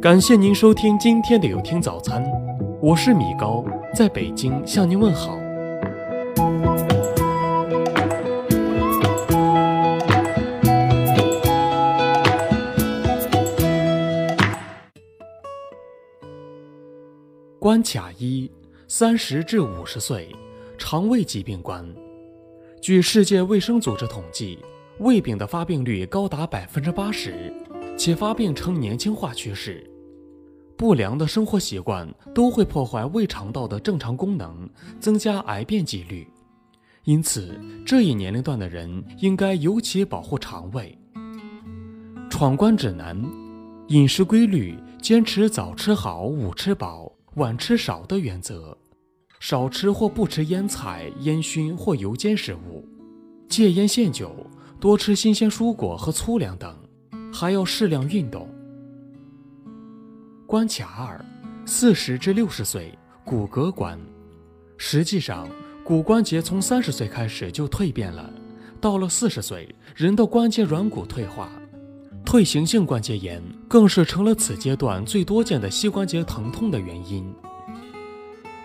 感谢您收听今天的有听早餐，我是米高，在北京向您问好。关卡一：三十至五十岁，肠胃疾病关。据世界卫生组织统计，胃病的发病率高达百分之八十，且发病呈年轻化趋势。不良的生活习惯都会破坏胃肠道的正常功能，增加癌变几率。因此，这一年龄段的人应该尤其保护肠胃。闯关指南：饮食规律，坚持早吃好、午吃饱、晚吃少的原则。少吃或不吃烟菜、烟熏或油煎食物，戒烟限酒，多吃新鲜蔬果和粗粮等，还要适量运动。关卡二：四十至六十岁骨骼关。实际上，骨关节从三十岁开始就蜕变了，到了四十岁，人的关节软骨退化，退行性关节炎更是成了此阶段最多见的膝关节疼痛的原因。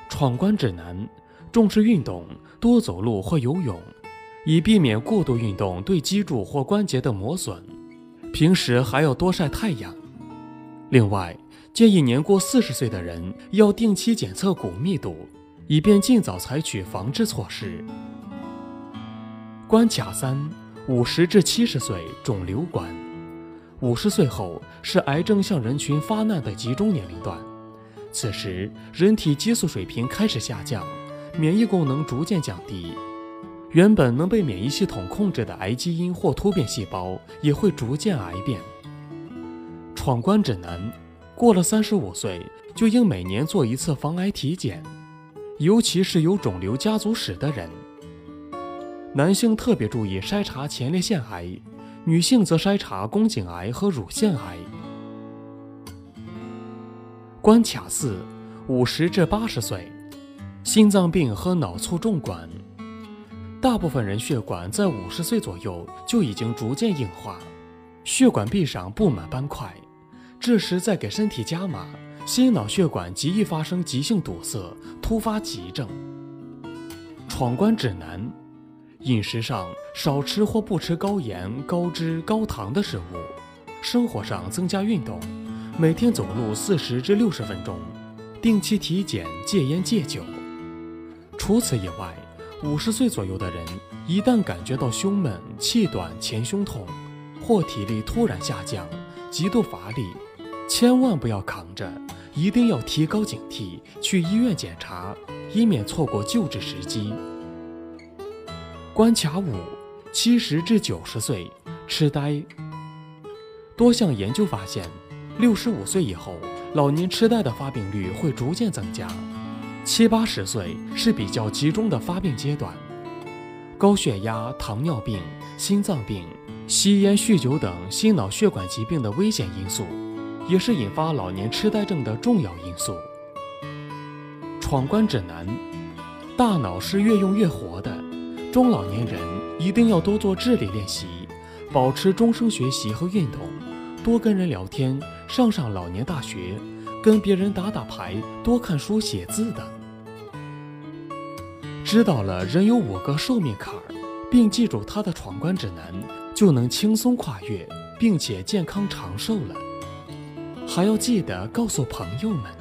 闯关指南：重视运动，多走路或游泳，以避免过度运动对脊柱或关节的磨损。平时还要多晒太阳。另外，建议年过四十岁的人要定期检测骨密度，以便尽早采取防治措施。关卡三：五十至七十岁肿瘤关。五十岁后是癌症向人群发难的集中年龄段。此时，人体激素水平开始下降，免疫功能逐渐降低，原本能被免疫系统控制的癌基因或突变细胞也会逐渐癌变。闯关指南：过了三十五岁，就应每年做一次防癌体检，尤其是有肿瘤家族史的人。男性特别注意筛查前列腺癌，女性则筛查宫颈癌和乳腺癌。关卡四：五十至八十岁，心脏病和脑卒中管。大部分人血管在五十岁左右就已经逐渐硬化，血管壁上布满斑块，这时再给身体加码，心脑血管极易发生急性堵塞，突发急症。闯关指南：饮食上少吃或不吃高盐、高脂、高糖的食物，生活上增加运动。每天走路四十至六十分钟，定期体检，戒烟戒酒。除此以外，五十岁左右的人一旦感觉到胸闷、气短、前胸痛，或体力突然下降、极度乏力，千万不要扛着，一定要提高警惕，去医院检查，以免错过救治时机。关卡五：七十至九十岁痴呆。多项研究发现。六十五岁以后，老年痴呆的发病率会逐渐增加。七八十岁是比较集中的发病阶段。高血压、糖尿病、心脏病、吸烟、酗酒等心脑血管疾病的危险因素，也是引发老年痴呆症的重要因素。闯关指南：大脑是越用越活的，中老年人一定要多做智力练习，保持终生学习和运动。多跟人聊天，上上老年大学，跟别人打打牌，多看书写字等。知道了人有五个寿命坎儿，并记住它的闯关指南，就能轻松跨越，并且健康长寿了。还要记得告诉朋友们。